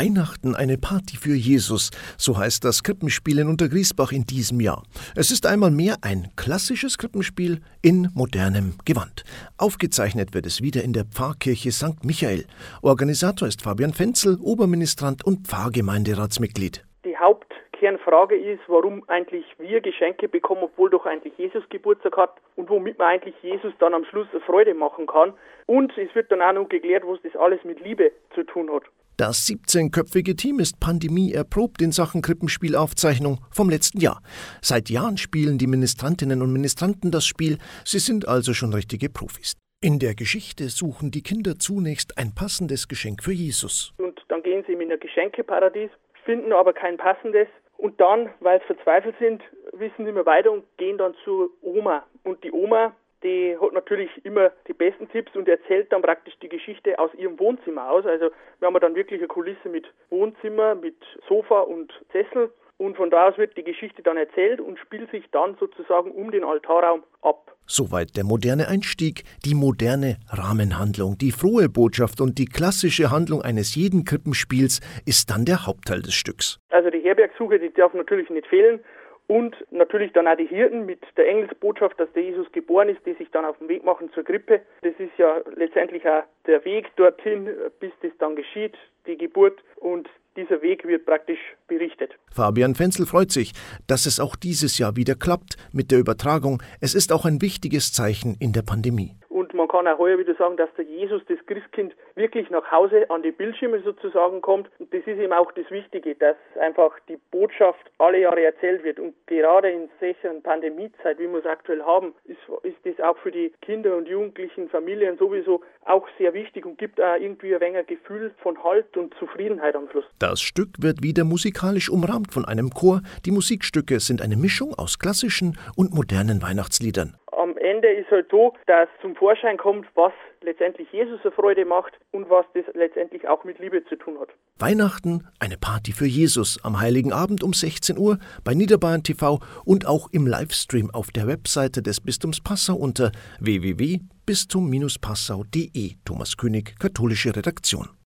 Weihnachten eine Party für Jesus, so heißt das Krippenspiel in Untergriesbach in diesem Jahr. Es ist einmal mehr ein klassisches Krippenspiel in modernem Gewand. Aufgezeichnet wird es wieder in der Pfarrkirche St. Michael. Organisator ist Fabian Fenzel, Oberministrant und Pfarrgemeinderatsmitglied. Die Hauptkernfrage ist, warum eigentlich wir Geschenke bekommen, obwohl doch eigentlich Jesus Geburtstag hat und womit man eigentlich Jesus dann am Schluss Freude machen kann. Und es wird dann auch noch geklärt, was das alles mit Liebe zu tun hat. Das 17-köpfige Team ist Pandemie erprobt in Sachen Krippenspielaufzeichnung vom letzten Jahr. Seit Jahren spielen die Ministrantinnen und Ministranten das Spiel, sie sind also schon richtige Profis. In der Geschichte suchen die Kinder zunächst ein passendes Geschenk für Jesus. Und dann gehen sie in ein Geschenkeparadies, finden aber kein passendes. Und dann, weil sie verzweifelt sind, wissen sie immer weiter und gehen dann zur Oma. Und die Oma die hat natürlich immer die besten Tipps und erzählt dann praktisch die Geschichte aus ihrem Wohnzimmer aus. Also wir haben dann wirklich eine Kulisse mit Wohnzimmer, mit Sofa und Sessel und von da aus wird die Geschichte dann erzählt und spielt sich dann sozusagen um den Altarraum ab. Soweit der moderne Einstieg, die moderne Rahmenhandlung, die frohe Botschaft und die klassische Handlung eines jeden Krippenspiels ist dann der Hauptteil des Stücks. Also die Herbergsuche, die darf natürlich nicht fehlen und natürlich dann auch die Hirten mit der Engelsbotschaft, dass der Jesus geboren ist, die sich dann auf den Weg machen zur Krippe. Das ist ja letztendlich auch der Weg dorthin, bis das dann geschieht, die Geburt. Und dieser Weg wird praktisch berichtet. Fabian Fenzel freut sich, dass es auch dieses Jahr wieder klappt mit der Übertragung. Es ist auch ein wichtiges Zeichen in der Pandemie. Kann auch heuer wieder sagen, dass der Jesus, das Christkind, wirklich nach Hause an die Bildschirme sozusagen kommt. Und das ist eben auch das Wichtige, dass einfach die Botschaft alle Jahre erzählt wird. Und gerade in solcher Pandemiezeit, wie wir es aktuell haben, ist, ist das auch für die Kinder und Jugendlichen, Familien sowieso auch sehr wichtig und gibt auch irgendwie ein wenig Gefühl von Halt und Zufriedenheit am Schluss. Das Stück wird wieder musikalisch umrahmt von einem Chor. Die Musikstücke sind eine Mischung aus klassischen und modernen Weihnachtsliedern. Ende ist halt so, dass zum Vorschein kommt, was letztendlich Jesus eine Freude macht und was das letztendlich auch mit Liebe zu tun hat. Weihnachten, eine Party für Jesus am Heiligen Abend um 16 Uhr bei Niederbayern TV und auch im Livestream auf der Webseite des Bistums Passau unter www.bistum-passau.de. Thomas König, katholische Redaktion.